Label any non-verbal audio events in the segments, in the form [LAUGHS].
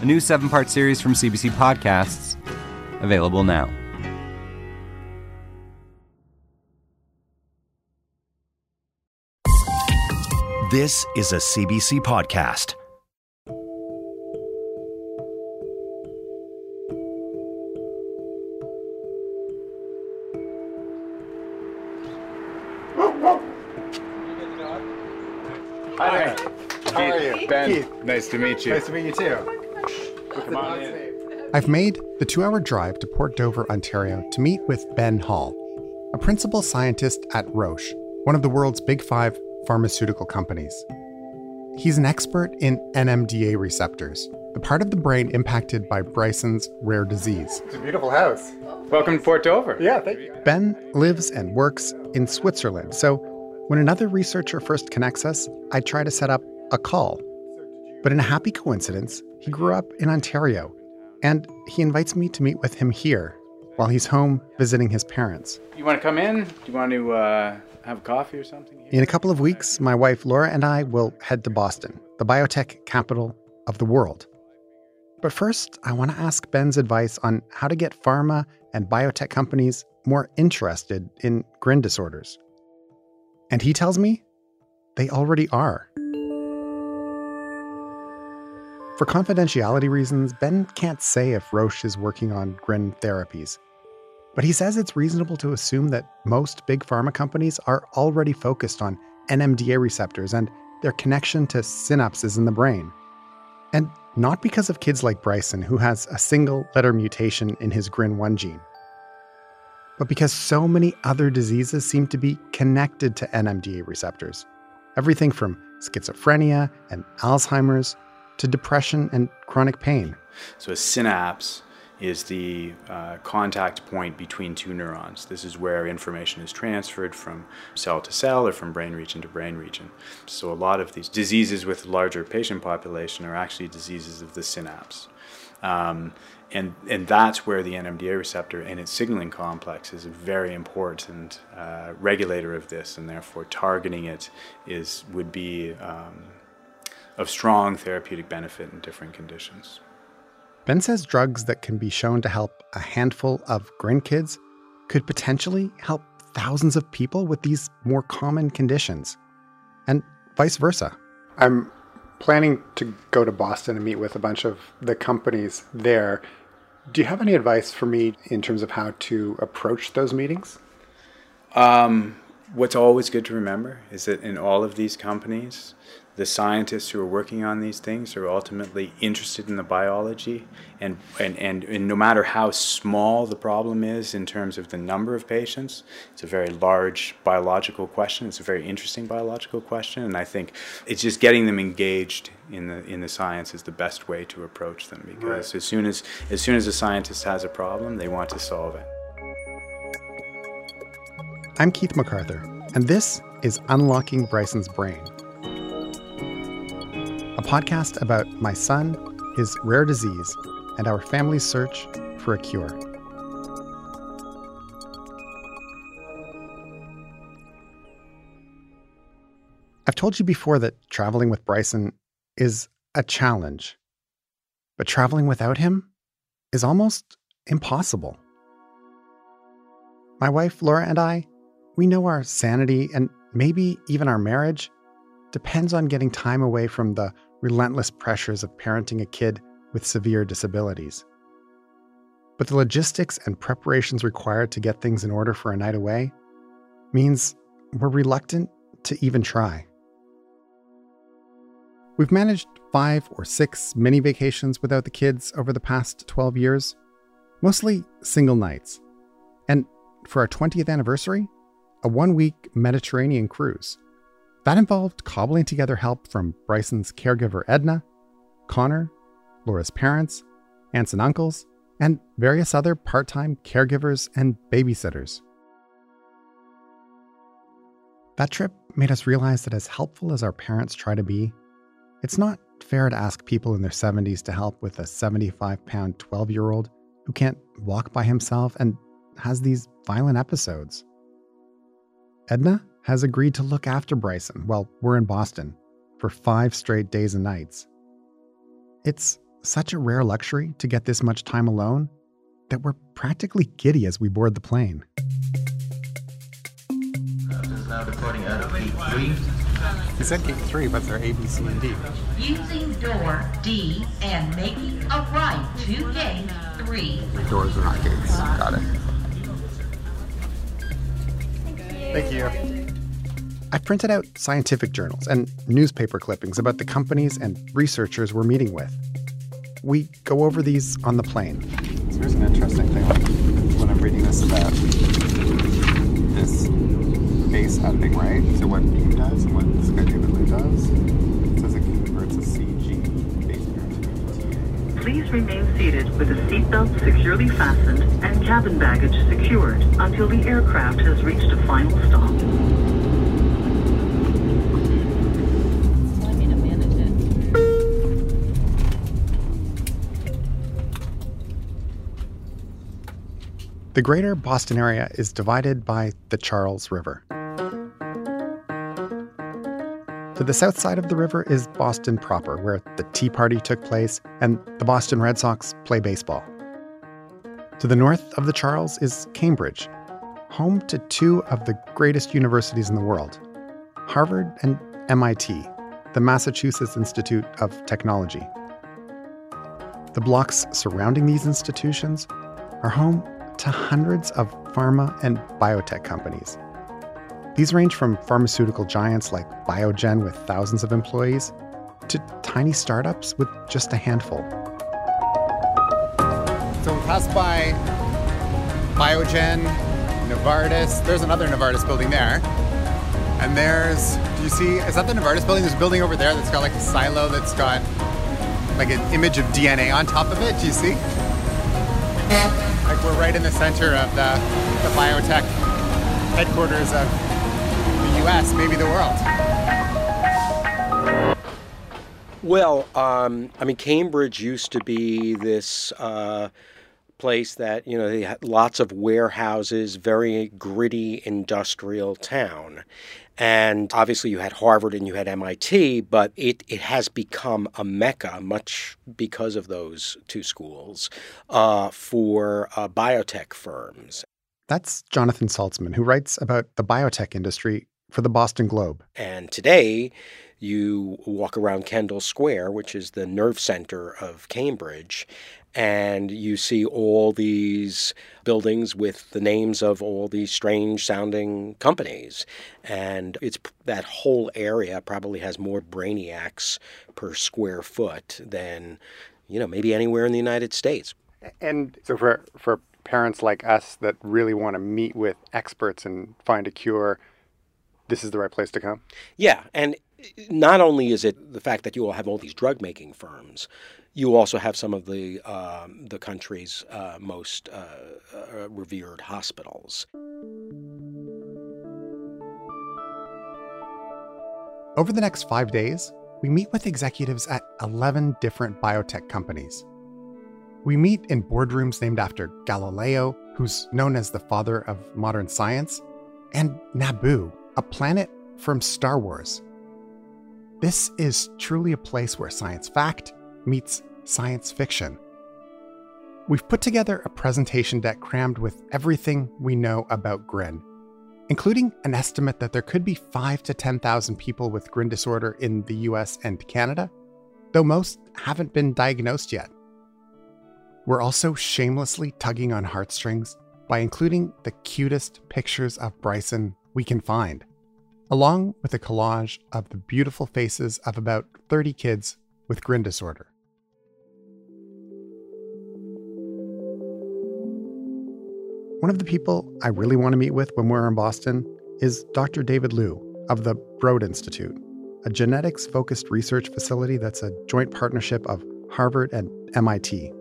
A new seven part series from CBC Podcasts, available now. This is a CBC podcast. Hi. How are you? Ben, Keith. nice to meet you. Nice to meet you too. Come on in. I've made the two hour drive to Port Dover, Ontario to meet with Ben Hall, a principal scientist at Roche, one of the world's big five pharmaceutical companies. He's an expert in NMDA receptors, the part of the brain impacted by Bryson's rare disease. It's a beautiful house. Welcome to Port Dover. Yeah, thank you. Ben lives and works in Switzerland, so when another researcher first connects us, I try to set up a call. But in a happy coincidence, he grew up in Ontario, and he invites me to meet with him here while he's home visiting his parents. You want to come in? Do you want to uh, have a coffee or something? In a couple of weeks, my wife Laura and I will head to Boston, the biotech capital of the world. But first, I want to ask Ben's advice on how to get pharma and biotech companies more interested in grin disorders. And he tells me they already are. For confidentiality reasons, Ben can't say if Roche is working on grin therapies. But he says it's reasonable to assume that most big pharma companies are already focused on NMDA receptors and their connection to synapses in the brain. And not because of kids like Bryson, who has a single letter mutation in his GRIN1 gene, but because so many other diseases seem to be connected to NMDA receptors. Everything from schizophrenia and Alzheimer's to depression and chronic pain. So a synapse is the uh, contact point between two neurons. This is where information is transferred from cell to cell or from brain region to brain region. So a lot of these diseases with larger patient population are actually diseases of the synapse. Um, and, and that's where the NMDA receptor and its signaling complex is a very important uh, regulator of this, and therefore targeting it is would be um, of strong therapeutic benefit in different conditions. Ben says drugs that can be shown to help a handful of grin kids could potentially help thousands of people with these more common conditions, and vice versa. I'm planning to go to Boston and meet with a bunch of the companies there. Do you have any advice for me in terms of how to approach those meetings? Um, what's always good to remember is that in all of these companies, the scientists who are working on these things are ultimately interested in the biology and, and, and, and, no matter how small the problem is in terms of the number of patients it's a very large biological question. It's a very interesting biological question. And i think it's just getting them engaged in the in the science is the best way to approach them because right. as soon as as soon as a scientist has a problem they want to solve it. I'm keith macarthur and this is unlocking bryson's brain a podcast about my son, his rare disease, and our family's search for a cure. I've told you before that traveling with Bryson is a challenge, but traveling without him is almost impossible. My wife, Laura, and I, we know our sanity and maybe even our marriage depends on getting time away from the relentless pressures of parenting a kid with severe disabilities. But the logistics and preparations required to get things in order for a night away means we're reluctant to even try. We've managed five or six mini vacations without the kids over the past 12 years, mostly single nights. And for our 20th anniversary, a one week Mediterranean cruise. That involved cobbling together help from Bryson's caregiver Edna, Connor, Laura's parents, aunts and uncles, and various other part time caregivers and babysitters. That trip made us realize that as helpful as our parents try to be, it's not fair to ask people in their 70s to help with a 75 pound 12 year old who can't walk by himself and has these violent episodes. Edna has agreed to look after Bryson while we're in Boston for five straight days and nights. It's such a rare luxury to get this much time alone that we're practically giddy as we board the plane. now departing gate 3. He said gate three, but they're A, B, C, and D. Using door D and making a right to gate 3. Doors are not gates. Got it. Thank you. I've printed out scientific journals and newspaper clippings about the companies and researchers we're meeting with. We go over these on the plane. So here's an interesting thing. When I'm reading this about this base editing, right? So what Beam does and what Sky David Liu does, it says it converts a CG base pair to a Please remain seated with the seatbelt securely fastened and cabin baggage secured until the aircraft has reached a final stop. The greater Boston area is divided by the Charles River. To the south side of the river is Boston proper, where the Tea Party took place and the Boston Red Sox play baseball. To the north of the Charles is Cambridge, home to two of the greatest universities in the world Harvard and MIT, the Massachusetts Institute of Technology. The blocks surrounding these institutions are home to hundreds of pharma and biotech companies. These range from pharmaceutical giants like Biogen with thousands of employees to tiny startups with just a handful. So we passed by Biogen, Novartis. There's another Novartis building there. And there's, do you see, is that the Novartis building? There's a building over there that's got like a silo that's got like an image of DNA on top of it. Do you see? We're right in the center of the, the biotech headquarters of the US, maybe the world. Well, um, I mean, Cambridge used to be this uh, place that, you know, they had lots of warehouses, very gritty industrial town. And obviously, you had Harvard and you had MIT, but it, it has become a mecca, much because of those two schools, uh, for uh, biotech firms. That's Jonathan Saltzman, who writes about the biotech industry for the Boston Globe. And today, you walk around Kendall Square, which is the nerve center of Cambridge, and you see all these buildings with the names of all these strange sounding companies. And it's that whole area probably has more brainiacs per square foot than, you know, maybe anywhere in the United States. And so for for parents like us that really want to meet with experts and find a cure, this is the right place to come. Yeah, and uh, not only is it the fact that you all have all these drug making firms, you also have some of the um, the country's uh, most uh, uh, revered hospitals. Over the next five days, we meet with executives at 11 different biotech companies. We meet in boardrooms named after Galileo, who's known as the father of modern science, and Naboo, a planet from Star Wars. This is truly a place where science fact meets science fiction. We've put together a presentation deck crammed with everything we know about Grin, including an estimate that there could be 5 to 10,000 people with Grin disorder in the US and Canada, though most haven't been diagnosed yet. We're also shamelessly tugging on heartstrings by including the cutest pictures of Bryson we can find, along with a collage of the beautiful faces of about 30 kids with Grin disorder. One of the people I really want to meet with when we're in Boston is Dr. David Liu of the Broad Institute, a genetics focused research facility that's a joint partnership of Harvard, and MIT.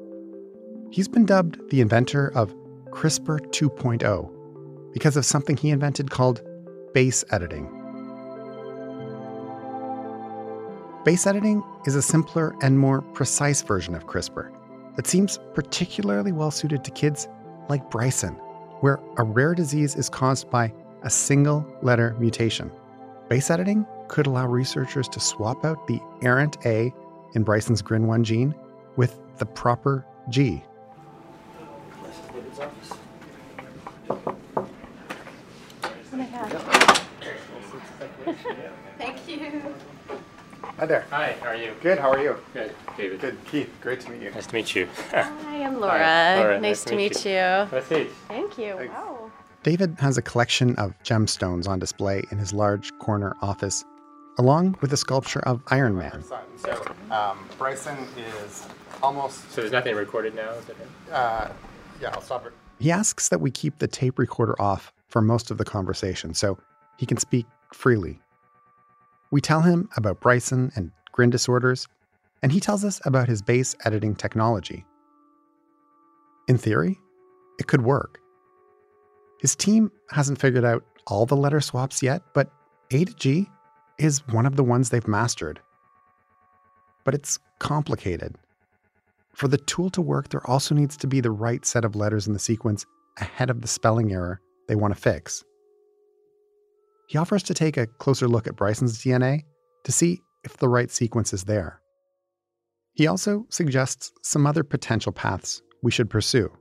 He's been dubbed the inventor of CRISPR 2.0 because of something he invented called base editing. Base editing is a simpler and more precise version of CRISPR that seems particularly well suited to kids like Bryson, where a rare disease is caused by a single letter mutation. Base editing could allow researchers to swap out the errant A in Bryson's GRIN1 gene with the proper G. Thank you. Hi there. Hi, how are you? Good, how are you? Good, David. Good, Keith. Great to meet you. Nice to meet you. Hi, I'm Laura. Hi, Laura. Nice, to meet, you. Have a seat. Thank you. Wow. David has a collection of gemstones on display in his large corner office, along with a sculpture of Iron Man. So um, Bryson is almost. So there's nothing recorded now, is that right? Uh, yeah, I'll stop it. He asks that we keep the tape recorder off for most of the conversation so he can speak freely. We tell him about Bryson and grin disorders, and he tells us about his base editing technology. In theory, it could work. His team hasn't figured out all the letter swaps yet, but A to G is one of the ones they've mastered. But it's complicated. For the tool to work, there also needs to be the right set of letters in the sequence ahead of the spelling error they want to fix. He offers to take a closer look at Bryson's DNA to see if the right sequence is there. He also suggests some other potential paths we should pursue.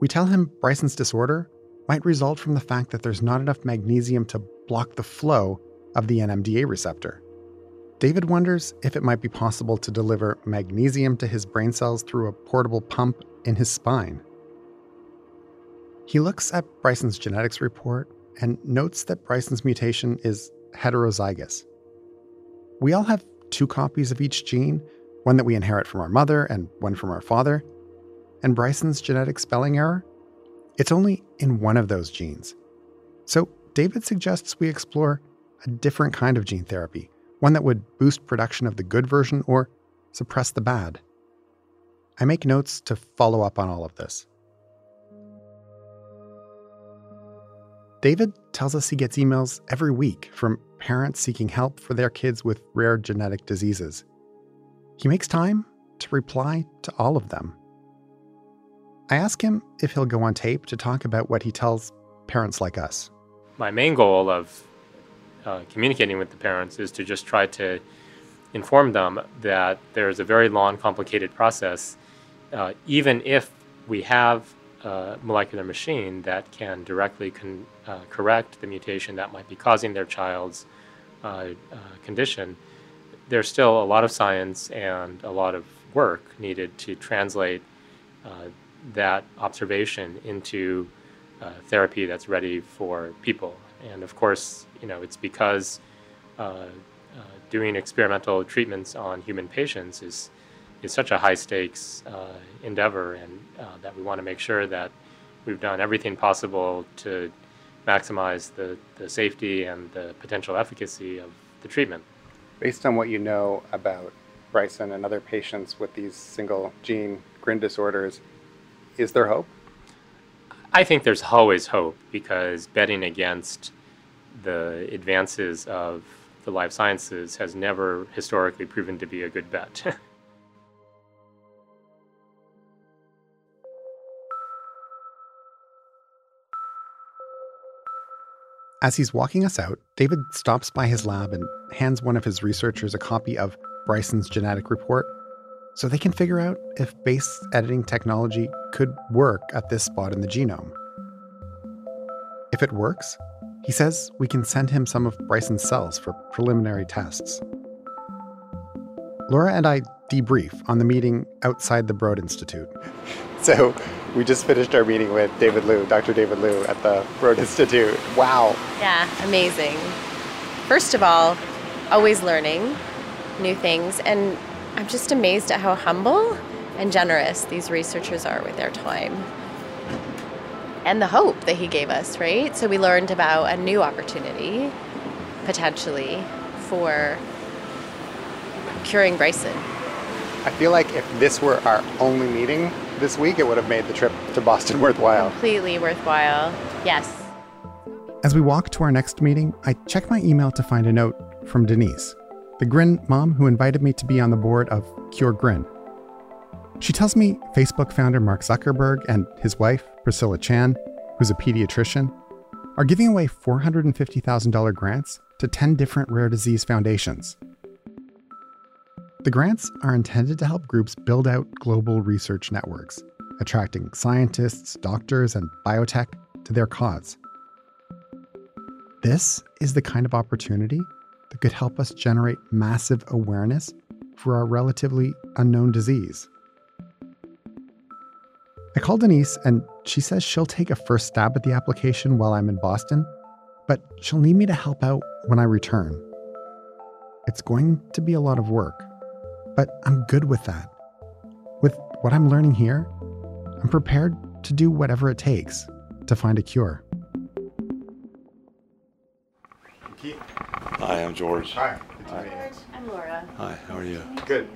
We tell him Bryson's disorder might result from the fact that there's not enough magnesium to block the flow of the NMDA receptor. David wonders if it might be possible to deliver magnesium to his brain cells through a portable pump in his spine. He looks at Bryson's genetics report and notes that Bryson's mutation is heterozygous. We all have two copies of each gene, one that we inherit from our mother and one from our father. And Bryson's genetic spelling error? It's only in one of those genes. So David suggests we explore a different kind of gene therapy, one that would boost production of the good version or suppress the bad. I make notes to follow up on all of this. David tells us he gets emails every week from parents seeking help for their kids with rare genetic diseases. He makes time to reply to all of them. I ask him if he'll go on tape to talk about what he tells parents like us. My main goal of uh, communicating with the parents is to just try to inform them that there's a very long, complicated process. Uh, even if we have a molecular machine that can directly con- uh, correct the mutation that might be causing their child's uh, uh, condition, there's still a lot of science and a lot of work needed to translate uh, that observation into uh, therapy that's ready for people. And of course, you know, it's because uh, uh, doing experimental treatments on human patients is is such a high stakes uh, endeavor, and uh, that we want to make sure that we've done everything possible to maximize the, the safety and the potential efficacy of the treatment. Based on what you know about Bryson and other patients with these single gene grin disorders, is there hope? I think there's always hope because betting against the advances of the life sciences has never historically proven to be a good bet. [LAUGHS] As he's walking us out, David stops by his lab and hands one of his researchers a copy of Bryson's genetic report so they can figure out if base editing technology could work at this spot in the genome. If it works, he says we can send him some of Bryson's cells for preliminary tests. Laura and I debrief on the meeting outside the Broad Institute. [LAUGHS] So we just finished our meeting with David Liu, Dr. David Liu at the Broad Institute. Wow. Yeah, amazing. First of all, always learning new things, and I'm just amazed at how humble and generous these researchers are with their time. And the hope that he gave us, right? So we learned about a new opportunity, potentially, for curing Bryson. I feel like if this were our only meeting this week, it would have made the trip to Boston [LAUGHS] worthwhile. Completely worthwhile. Yes. As we walk to our next meeting, I check my email to find a note from Denise, the Grin mom who invited me to be on the board of Cure Grin. She tells me Facebook founder Mark Zuckerberg and his wife, Priscilla Chan, who's a pediatrician, are giving away $450,000 grants to 10 different rare disease foundations. The grants are intended to help groups build out global research networks, attracting scientists, doctors, and biotech to their cause. This is the kind of opportunity that could help us generate massive awareness for our relatively unknown disease. I called Denise and she says she'll take a first stab at the application while I'm in Boston, but she'll need me to help out when I return. It's going to be a lot of work, but I'm good with that. With what I'm learning here, I'm prepared to do whatever it takes to find a cure. Hi, I'm George. Hi. Hi. I'm Laura. Hi, how are you? Good.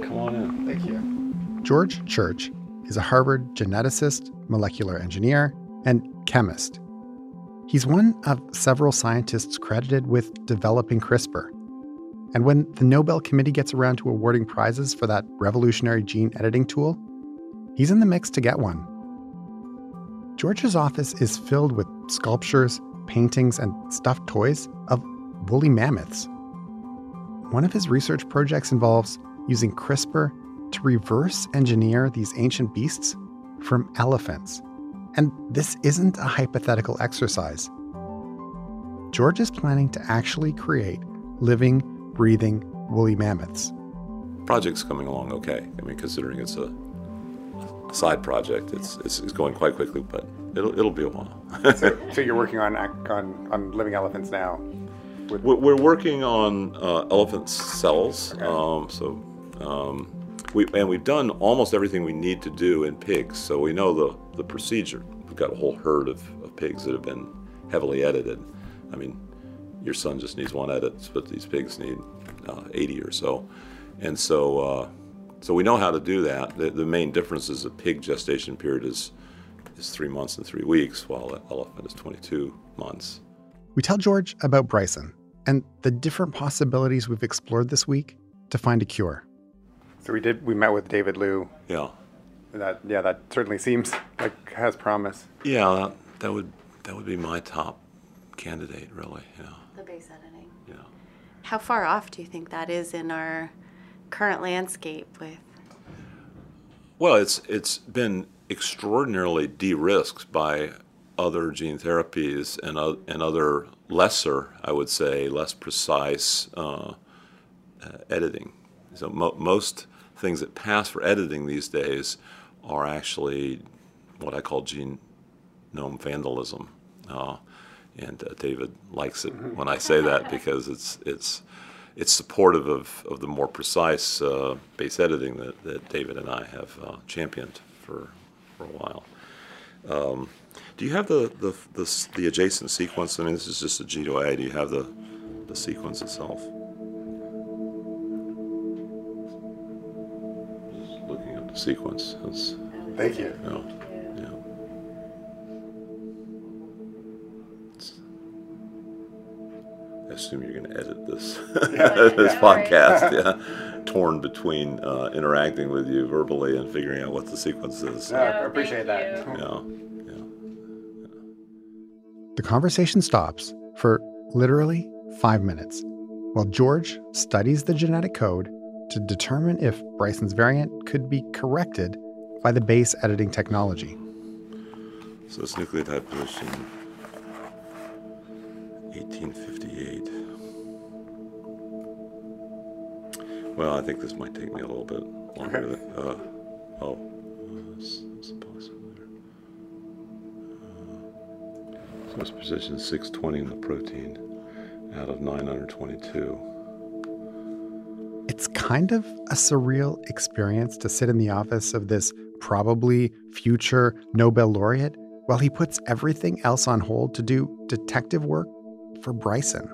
Come on in. Thank you. George Church is a Harvard geneticist, molecular engineer, and chemist. He's one of several scientists credited with developing CRISPR. And when the Nobel Committee gets around to awarding prizes for that revolutionary gene editing tool, he's in the mix to get one. George's office is filled with sculptures, paintings, and stuffed toys of woolly mammoths. One of his research projects involves using CRISPR to reverse engineer these ancient beasts from elephants. And this isn't a hypothetical exercise. George is planning to actually create living, breathing woolly mammoths. Project's coming along okay. I mean, considering it's a side project, it's it's, it's going quite quickly, but it'll it'll be a while. so, so you're working on on on living elephants now. We're, we're working on uh, elephant cells. Um, so um, we and we've done almost everything we need to do in pigs. So we know the the procedure. We've got a whole herd of, of pigs that have been heavily edited. I mean, your son just needs one edit, but these pigs need uh, 80 or so. And so, uh, so we know how to do that. The, the main difference is the pig gestation period is is three months and three weeks, while an elephant is 22 months. We tell George about Bryson and the different possibilities we've explored this week to find a cure. So we did. We met with David Liu. Yeah. That yeah, that certainly seems like has promise. Yeah, that, that would that would be my top candidate, really. Yeah. The base editing. Yeah. How far off do you think that is in our current landscape with Well, it's it's been extraordinarily de-risked by other gene therapies and uh, and other lesser, I would say, less precise uh, uh, editing. So mo- most things that pass for editing these days are actually what I call genome vandalism. Uh, and uh, David likes it when I say that because it's it's it's supportive of, of the more precise uh, base editing that, that David and I have uh, championed for for a while. Um, do you have the, the, the the adjacent sequence? I mean, this is just a G to A. Do you have the the sequence itself? Just looking at the sequence. That's, Thank you. you know, yeah. I assume you're going to edit this [LAUGHS] this yeah. podcast, yeah, torn between uh, interacting with you verbally and figuring out what the sequence is. No, I appreciate that. Yeah. The conversation stops for literally five minutes while George studies the genetic code to determine if Bryson's variant could be corrected by the base editing technology. So it's nucleotide position 1858. Well, I think this might take me a little bit longer. Okay. Than, uh, oh, It's position 620 in the protein out of 922. It's kind of a surreal experience to sit in the office of this probably future Nobel laureate while he puts everything else on hold to do detective work for Bryson.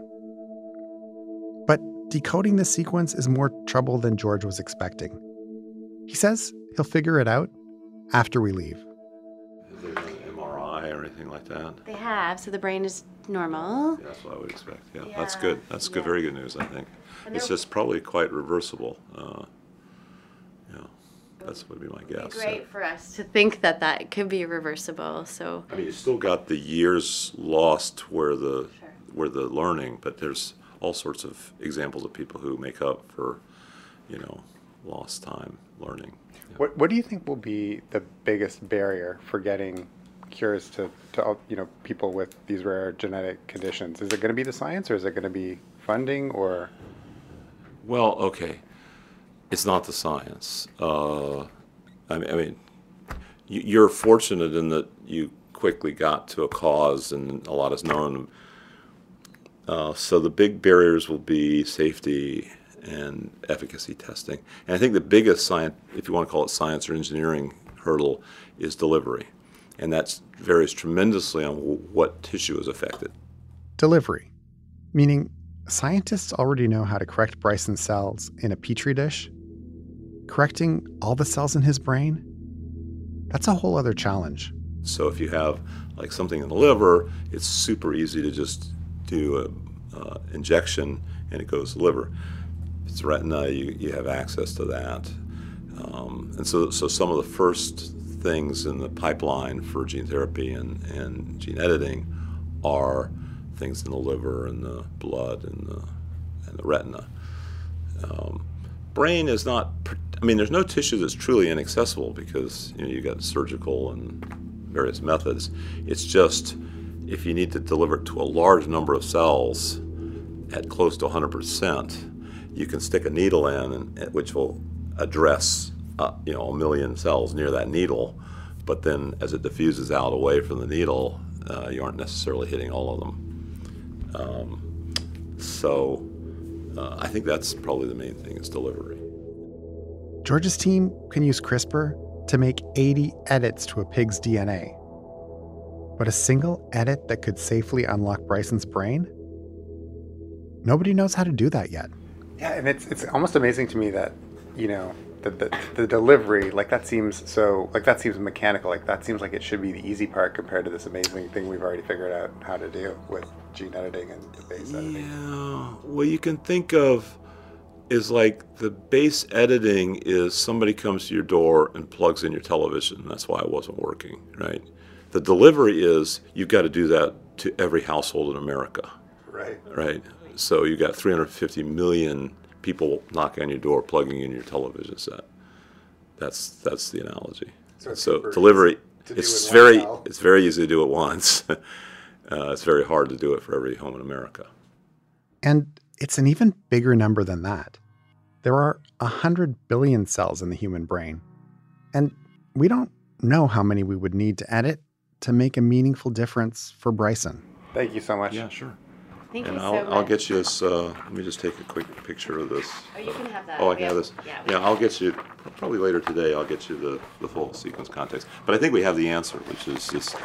But decoding this sequence is more trouble than George was expecting. He says he'll figure it out after we leave. Anything like that? They have, so the brain is normal. Yeah, that's what I would expect. Yeah, that's good. That's good. Very good news, I think. It's just probably quite reversible. Uh, yeah, that's would be my guess. It'd be great for us to think that that could be reversible. So I mean, you still got the years lost where the where the learning, but there's all sorts of examples of people who make up for, you know, lost time learning. What What do you think will be the biggest barrier for getting cures to, to you know people with these rare genetic conditions? Is it going to be the science, or is it going to be funding, or? Well, okay, it's not the science. Uh, I mean, I mean, you- you're fortunate in that you quickly got to a cause, and a lot is known. Uh, so the big barriers will be safety and efficacy testing. And I think the biggest science, if you want to call it science or engineering hurdle, is delivery, and that varies tremendously on what tissue is affected. Delivery, meaning scientists already know how to correct Bryson's cells in a petri dish. Correcting all the cells in his brain? That's a whole other challenge. So if you have like something in the liver, it's super easy to just do a uh, injection and it goes to the liver. If it's retina, you, you have access to that. Um, and so, so some of the first things in the pipeline for gene therapy and, and gene editing are things in the liver and the blood and the, and the retina. Um, brain is not, I mean, there's no tissue that's truly inaccessible because you know, you've got surgical and various methods. It's just if you need to deliver it to a large number of cells at close to 100%, you can stick a needle in, and, which will address uh, you know a million cells near that needle. But then, as it diffuses out away from the needle, uh, you aren't necessarily hitting all of them. Um, so, uh, I think that's probably the main thing is delivery. George's team can use CRISPR to make 80 edits to a pig's DNA. But a single edit that could safely unlock Bryson's brain? Nobody knows how to do that yet. Yeah, and it's it's almost amazing to me that you know the, the the delivery like that seems so like that seems mechanical like that seems like it should be the easy part compared to this amazing thing we've already figured out how to do with gene editing and base editing. Yeah, what you can think of is like the base editing is somebody comes to your door and plugs in your television. That's why it wasn't working, right? The delivery is you've got to do that to every household in America, Right. right? So you got 350 million people knocking on your door, plugging in your television set. That's that's the analogy. So So, delivery, easy to do it's in one very cell. it's very easy to do it once. [LAUGHS] uh, it's very hard to do it for every home in America. And it's an even bigger number than that. There are a 100 billion cells in the human brain. And we don't know how many we would need to edit to make a meaningful difference for Bryson. Thank you so much. Yeah, sure. Thank and you I'll, so I'll much. get you this. Uh, let me just take a quick picture of this. Oh, you can have that. Oh, I We can have have- this. yeah, Yeah, I'll get you probably later today. I'll get you the, the full sequence context. But I think we have the answer, which is just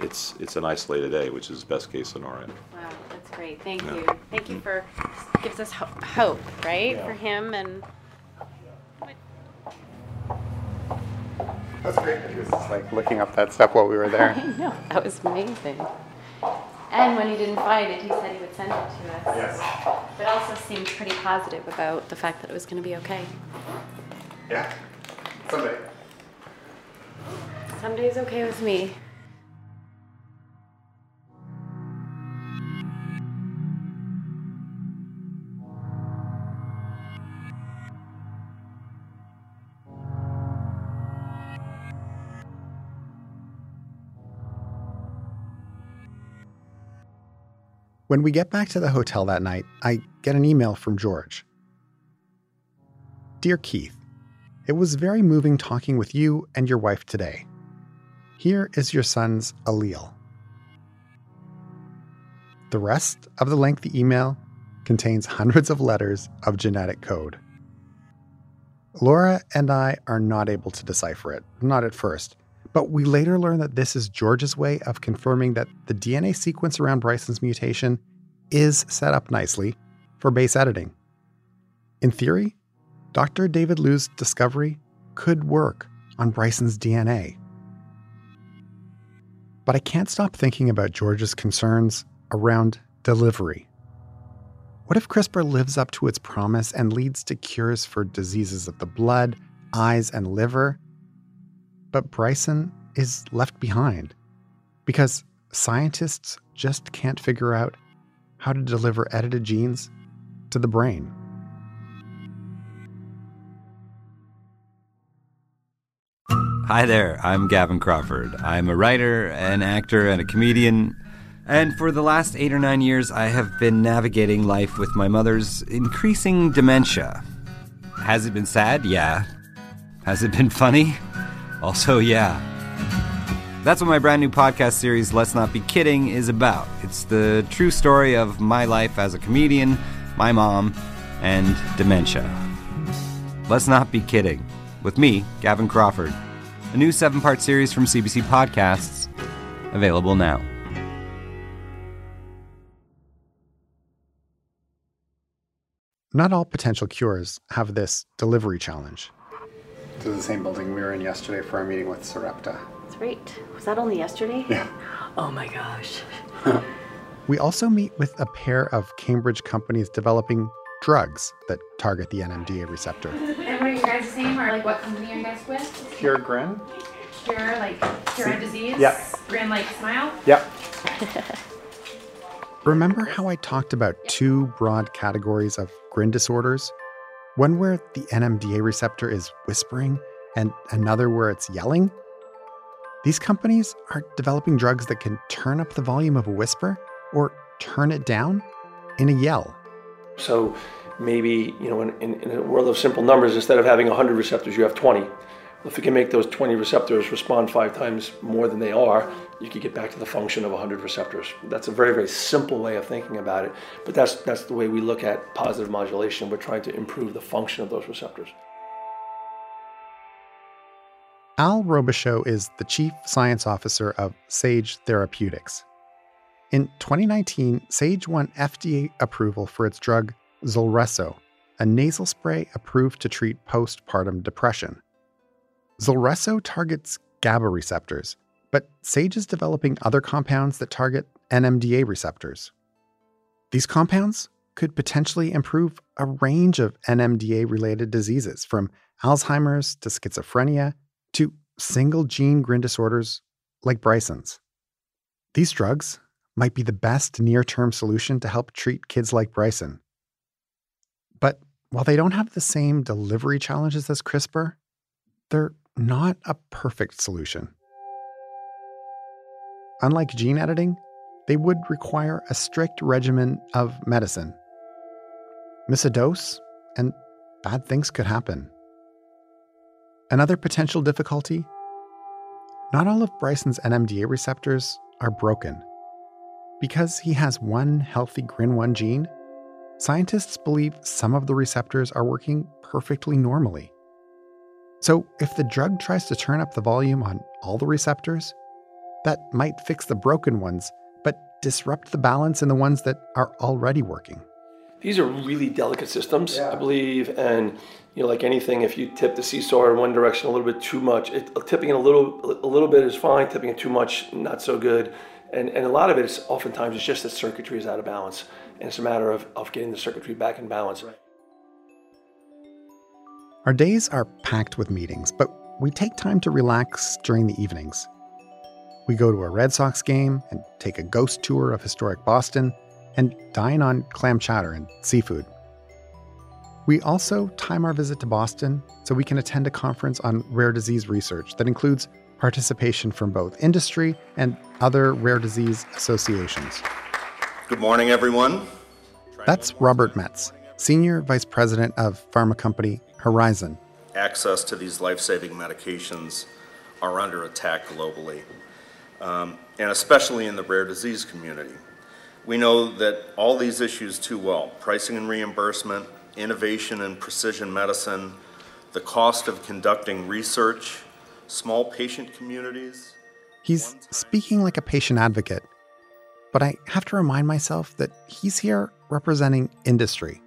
it's it's an isolated A, which is best case scenario. Wow, that's great. Thank Yeah. you. Thank you for gives us ho- hope, right, Yeah. for him and. That's great. It was just like looking up that stuff while we were there. [LAUGHS] I know that was amazing. And when he didn't find it, he said he would send it to us. Yes. But also seemed pretty positive about the fact that it was going to be okay. Yeah. Someday. Someday's okay with me. When we get back to the hotel that night, I get an email from George. Dear Keith, it was very moving talking with you and your wife today. Here is your son's allele. The rest of the lengthy email contains hundreds of letters of genetic code. Laura and I are not able to decipher it, not at first, but we later learn that this is George's way of confirming that the DNA sequence around Bryson's mutation is set up nicely for base editing. In theory, Dr. David Liu's discovery could work on Bryson's DNA. But I can't stop thinking about George's concerns around delivery. What if CRISPR lives up to its promise and leads to cures for diseases of the blood, eyes, and liver? But Bryson is left behind because scientists just can't figure out how to deliver edited genes to the brain. Hi there, I'm Gavin Crawford. I'm a writer, an actor, and a comedian. And for the last eight or nine years, I have been navigating life with my mother's increasing dementia. Has it been sad? Yeah. Has it been funny? Also, yeah. That's what my brand new podcast series, Let's Not Be Kidding, is about. It's the true story of my life as a comedian, my mom, and dementia. Let's Not Be Kidding, with me, Gavin Crawford. A new seven part series from CBC Podcasts, available now. Not all potential cures have this delivery challenge. This is the same building we were in yesterday for our meeting with Sarepta. That's right. Was that only yesterday? Yeah. [LAUGHS] Oh my gosh. [LAUGHS] We also meet with a pair of Cambridge companies developing drugs that target the NMDA receptor. And what are you guys' name or like what company are you guys with? Pure Grin? Cure like cure a disease? Yeah. Grin like smile? Yep. [LAUGHS] Remember how I talked about two broad categories of grin disorders? One where the NMDA receptor is whispering, and another where it's yelling? These companies are developing drugs that can turn up the volume of a whisper or turn it down in a yell. So maybe, you know, in, in, in a world of simple numbers, instead of having 100 receptors, you have 20. If we can make those 20 receptors respond five times more than they are, you could get back to the function of 100 receptors. That's a very, very simple way of thinking about it, but that's, that's the way we look at positive modulation. We're trying to improve the function of those receptors. Al Robichaud is the chief science officer of Sage Therapeutics. In 2019, Sage won FDA approval for its drug Zulresso, a nasal spray approved to treat postpartum depression. Zulresso targets GABA receptors, but Sage is developing other compounds that target NMDA receptors. These compounds could potentially improve a range of NMDA related diseases, from Alzheimer's to schizophrenia to single gene grin disorders like Bryson's. These drugs might be the best near term solution to help treat kids like Bryson. But while they don't have the same delivery challenges as CRISPR, they're not a perfect solution. Unlike gene editing, they would require a strict regimen of medicine. Miss a dose, and bad things could happen. Another potential difficulty not all of Bryson's NMDA receptors are broken. Because he has one healthy GRIN1 gene, scientists believe some of the receptors are working perfectly normally. So, if the drug tries to turn up the volume on all the receptors, that might fix the broken ones, but disrupt the balance in the ones that are already working. These are really delicate systems, I believe, and you know, like anything, if you tip the seesaw in one direction a little bit too much, it, tipping it a little, a little bit is fine. Tipping it too much, not so good. And and a lot of it is oftentimes it's just that circuitry is out of balance, and it's a matter of of getting the circuitry back in balance. Right. Our days are packed with meetings, but we take time to relax during the evenings. We go to a Red Sox game and take a ghost tour of historic Boston and dine on clam chowder and seafood. We also time our visit to Boston so we can attend a conference on rare disease research that includes participation from both industry and other rare disease associations. Good morning, everyone. That's Robert Metz, Senior Vice President of pharma company Horizon. Access to these life saving medications are under attack globally, um, and especially in the rare disease community. We know that all these issues too well pricing and reimbursement, innovation and precision medicine, the cost of conducting research, small patient communities. He's speaking like a patient advocate, but I have to remind myself that he's here representing industry.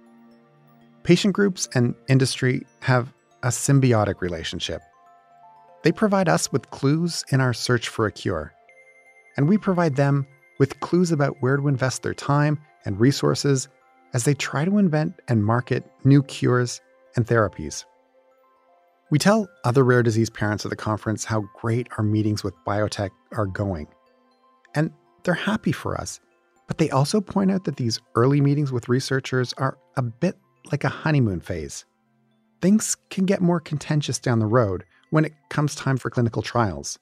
Patient groups and industry have a symbiotic relationship. They provide us with clues in our search for a cure, and we provide them with clues about where to invest their time and resources as they try to invent and market new cures and therapies. We tell other rare disease parents at the conference how great our meetings with biotech are going. And they're happy for us, but they also point out that these early meetings with researchers are a bit like a honeymoon phase. Things can get more contentious down the road when it comes time for clinical trials.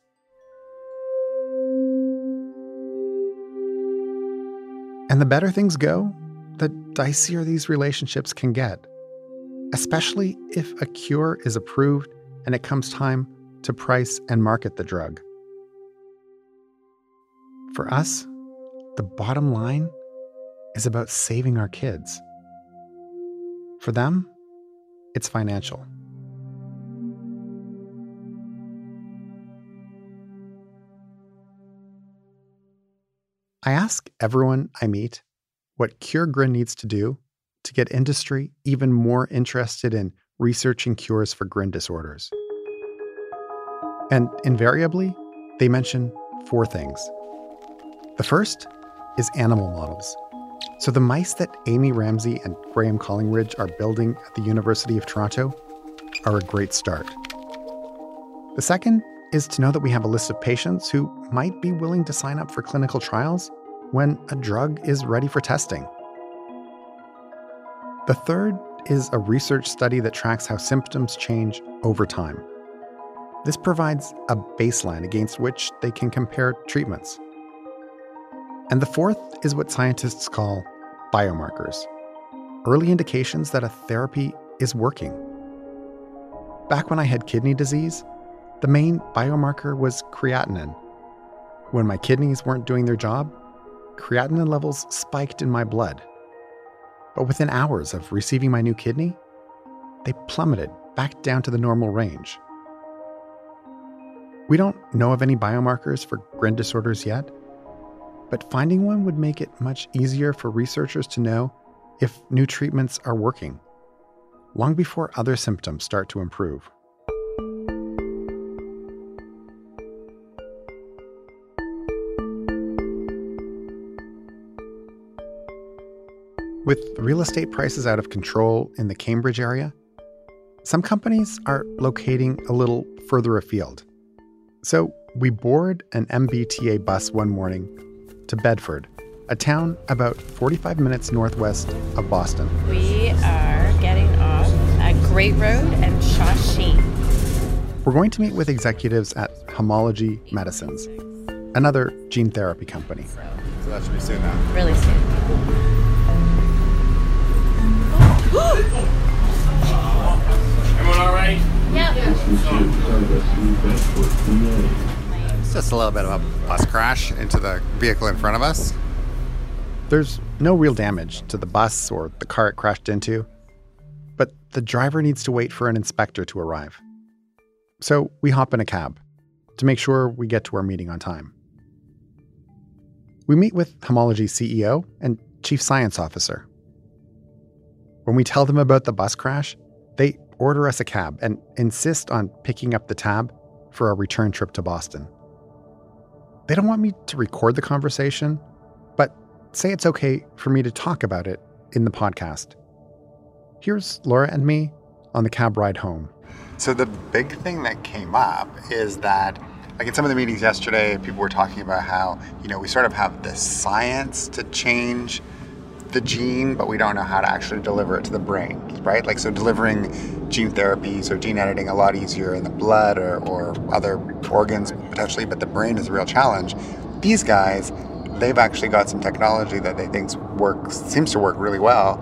And the better things go, the dicier these relationships can get, especially if a cure is approved and it comes time to price and market the drug. For us, the bottom line is about saving our kids. For them, it's financial. I ask everyone I meet what CureGrin needs to do to get industry even more interested in researching cures for grin disorders. And invariably, they mention four things. The first is animal models. So, the mice that Amy Ramsey and Graham Collingridge are building at the University of Toronto are a great start. The second is to know that we have a list of patients who might be willing to sign up for clinical trials when a drug is ready for testing. The third is a research study that tracks how symptoms change over time. This provides a baseline against which they can compare treatments. And the fourth is what scientists call biomarkers early indications that a therapy is working. Back when I had kidney disease, the main biomarker was creatinine. When my kidneys weren't doing their job, creatinine levels spiked in my blood. But within hours of receiving my new kidney, they plummeted back down to the normal range. We don't know of any biomarkers for grin disorders yet, but finding one would make it much easier for researchers to know if new treatments are working, long before other symptoms start to improve. With real estate prices out of control in the Cambridge area, some companies are locating a little further afield. So we board an MBTA bus one morning to Bedford, a town about 45 minutes northwest of Boston. We are getting off at Great Road and Shawsheen. We're going to meet with executives at Homology Medicines, another gene therapy company. So that should be soon now. Really soon. Everyone all right? It's just a little bit of a bus crash into the vehicle in front of us. There's no real damage to the bus or the car it crashed into, but the driver needs to wait for an inspector to arrive. So we hop in a cab to make sure we get to our meeting on time. We meet with Homology CEO and Chief Science Officer. When we tell them about the bus crash, they order us a cab and insist on picking up the tab for a return trip to Boston. They don't want me to record the conversation, but say it's okay for me to talk about it in the podcast. Here's Laura and me on the cab ride home. So the big thing that came up is that like in some of the meetings yesterday, people were talking about how, you know, we sort of have the science to change the gene, but we don't know how to actually deliver it to the brain, right? Like, so delivering gene therapies or gene editing a lot easier in the blood or, or other organs potentially, but the brain is a real challenge. These guys, they've actually got some technology that they think works, seems to work really well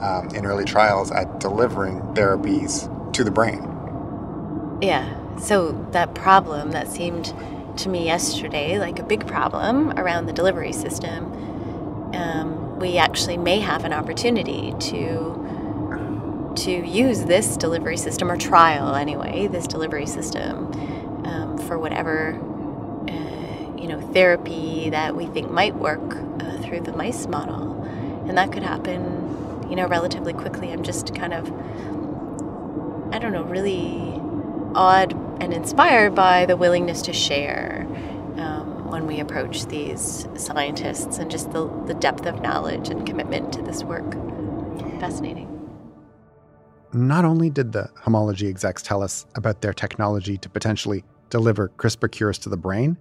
um, in early trials at delivering therapies to the brain. Yeah. So that problem that seemed to me yesterday like a big problem around the delivery system, um, we actually may have an opportunity to to use this delivery system or trial anyway this delivery system um, for whatever uh, you know therapy that we think might work uh, through the mice model, and that could happen you know, relatively quickly. I'm just kind of, I don't know, really awed and inspired by the willingness to share when we approach these scientists and just the, the depth of knowledge and commitment to this work. Fascinating. Not only did the homology execs tell us about their technology to potentially deliver CRISPR cures to the brain,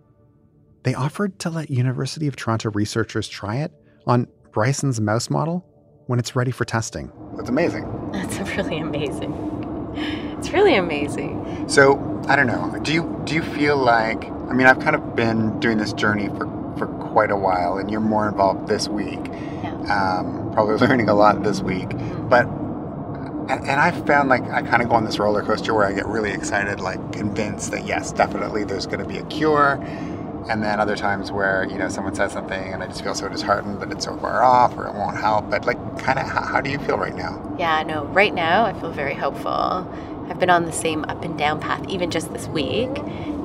they offered to let University of Toronto researchers try it on Bryson's mouse model when it's ready for testing. That's amazing. That's [LAUGHS] really amazing. It's really amazing. So, I don't know. Do you do you feel like I mean, I've kind of been doing this journey for for quite a while and you're more involved this week. Yeah. Um, probably [LAUGHS] learning a lot this week. But and, and I've found like I kind of go on this roller coaster where I get really excited, like convinced that yes, definitely there's going to be a cure. And then other times where, you know, someone says something and I just feel so disheartened that it's so far off or it won't help. But like, kind of, how, how do you feel right now? Yeah, no, right now I feel very hopeful. I've been on the same up and down path, even just this week,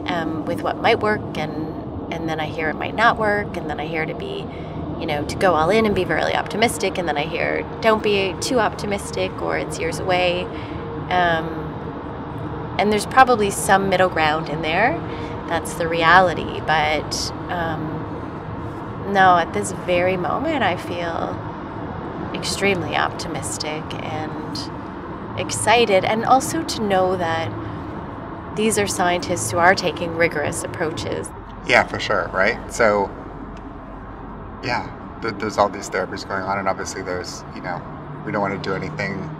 um, with what might work and and then I hear it might not work, and then I hear to be, you know, to go all in and be really optimistic, and then I hear don't be too optimistic or it's years away. Um, and there's probably some middle ground in there. That's the reality. But um, no, at this very moment, I feel extremely optimistic and excited, and also to know that these are scientists who are taking rigorous approaches. Yeah, for sure, right? So, yeah, th- there's all these therapies going on, and obviously there's, you know, we don't want to do anything.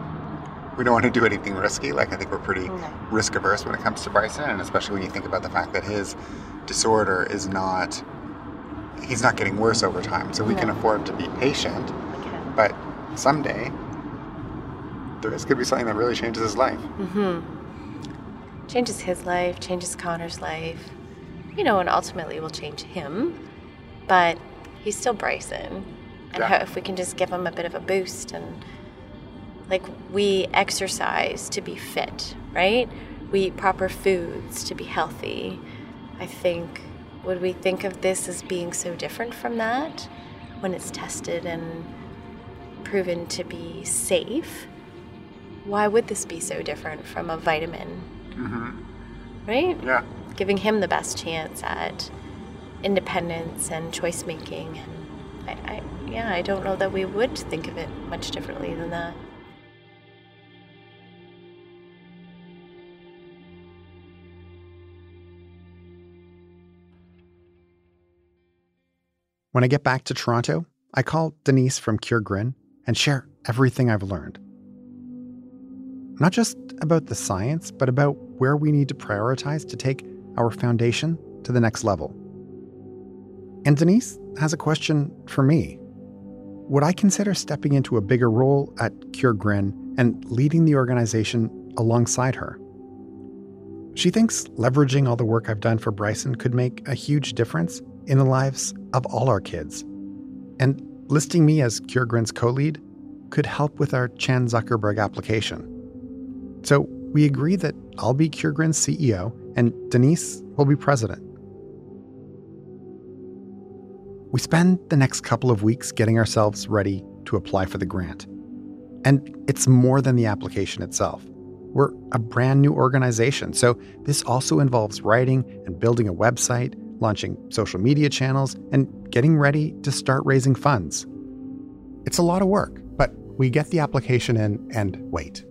We don't want to do anything risky. Like I think we're pretty risk averse when it comes to Bryson, and especially when you think about the fact that his disorder is not. He's not getting worse over time, so we can afford to be patient. But someday, there is going to be something that really changes his life. Mm-hmm. Changes his life, changes Connor's life, you know, and ultimately will change him. But he's still Bryson. And Yeah. how, if we can just give him a bit of a boost and like we exercise to be fit, right? We eat proper foods to be healthy. I think, would we think of this as being so different from that when it's tested and proven to be safe? Why would this be so different from a vitamin, Mm-hmm. right? Yeah. Giving him the best chance at independence and choice making. And I, I, yeah, I don't know that we would think of it much differently than that. When I get back to Toronto, I call Denise from Cure Grin and share everything I've learned. Not just about the science, but about where we need to prioritize to take our foundation to the next level. And Denise has a question for me. Would I consider stepping into a bigger role at Cure Grin and leading the organization alongside her? She thinks leveraging all the work I've done for Bryson could make a huge difference in the lives of all our kids. And listing me as Cure Grin's co lead could help with our Chan Zuckerberg application. So we agree that I'll be Cure Grin's CEO and Denise will be president. We spend the next couple of weeks getting ourselves ready to apply for the grant. And it's more than the application itself. We're a brand new organization, so this also involves writing and building a website, launching social media channels, and getting ready to start raising funds. It's a lot of work, but we get the application in and wait.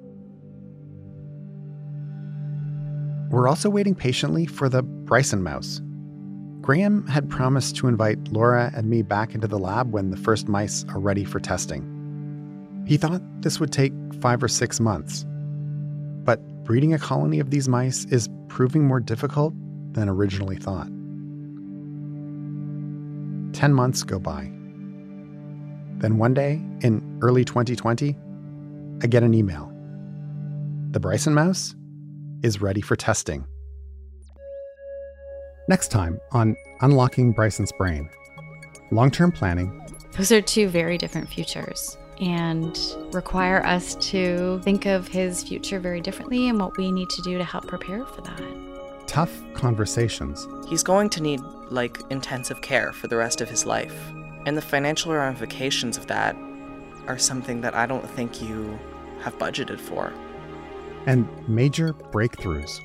We're also waiting patiently for the Bryson mouse. Graham had promised to invite Laura and me back into the lab when the first mice are ready for testing. He thought this would take five or six months. But breeding a colony of these mice is proving more difficult than originally thought. Ten months go by. Then one day, in early 2020, I get an email. The Bryson mouse is ready for testing. Next time on Unlocking Bryson's Brain long term planning, Those are two very different futures and require us to think of his future very differently and what we need to do to help prepare for that. tough conversations, He's going to need, like, intensive care for the rest of his life. And the financial ramifications of that are something that I don't think you have budgeted for. And major breakthroughs.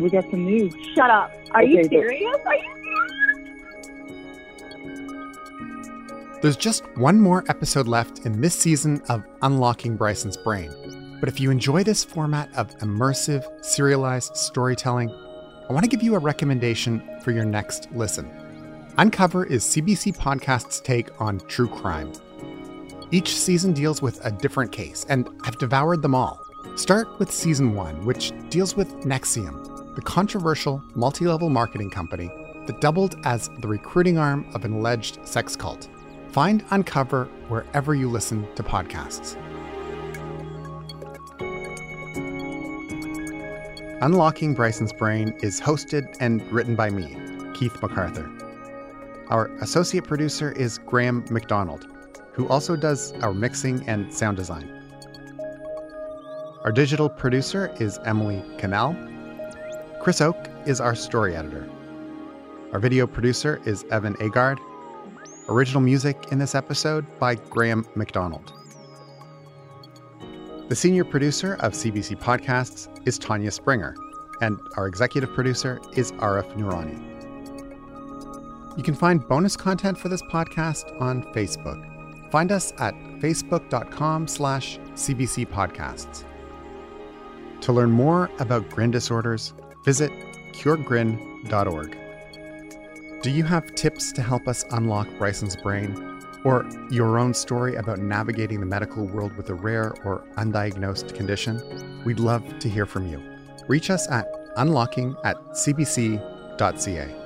We got some news. Shut up. Are Okay, you but- serious? Are you There's just one more episode left in this season of Unlocking Bryson's Brain. But if you enjoy this format of immersive, serialized storytelling, I want to give you a recommendation for your next listen. Uncover is CBC Podcast's take on true crime. Each season deals with a different case, and I've devoured them all. Start with season one, which deals with NXIVM, the controversial multi level marketing company that doubled as the recruiting arm of an alleged sex cult. Find Uncover wherever you listen to podcasts. Unlocking Bryson's Brain is hosted and written by me, Keith McArthur. Our associate producer is Graham McDonald, who also does our mixing and sound design. Our digital producer is Emily Canal. Chris Oke is our story editor. Our video producer is Evan Agard. Original music in this episode by Graham McDonald. The senior producer of CBC Podcasts is Tanya Springer, and our executive producer is Arif Noorani. You can find bonus content for this podcast on Facebook. Find us at facebook.com slash CBC Podcasts. To learn more about grin disorders, visit curegrin.org. Do you have tips to help us unlock Bryson's brain? Or your own story about navigating the medical world with a rare or undiagnosed condition? We'd love to hear from you. Reach us at unlocking at cbc.ca.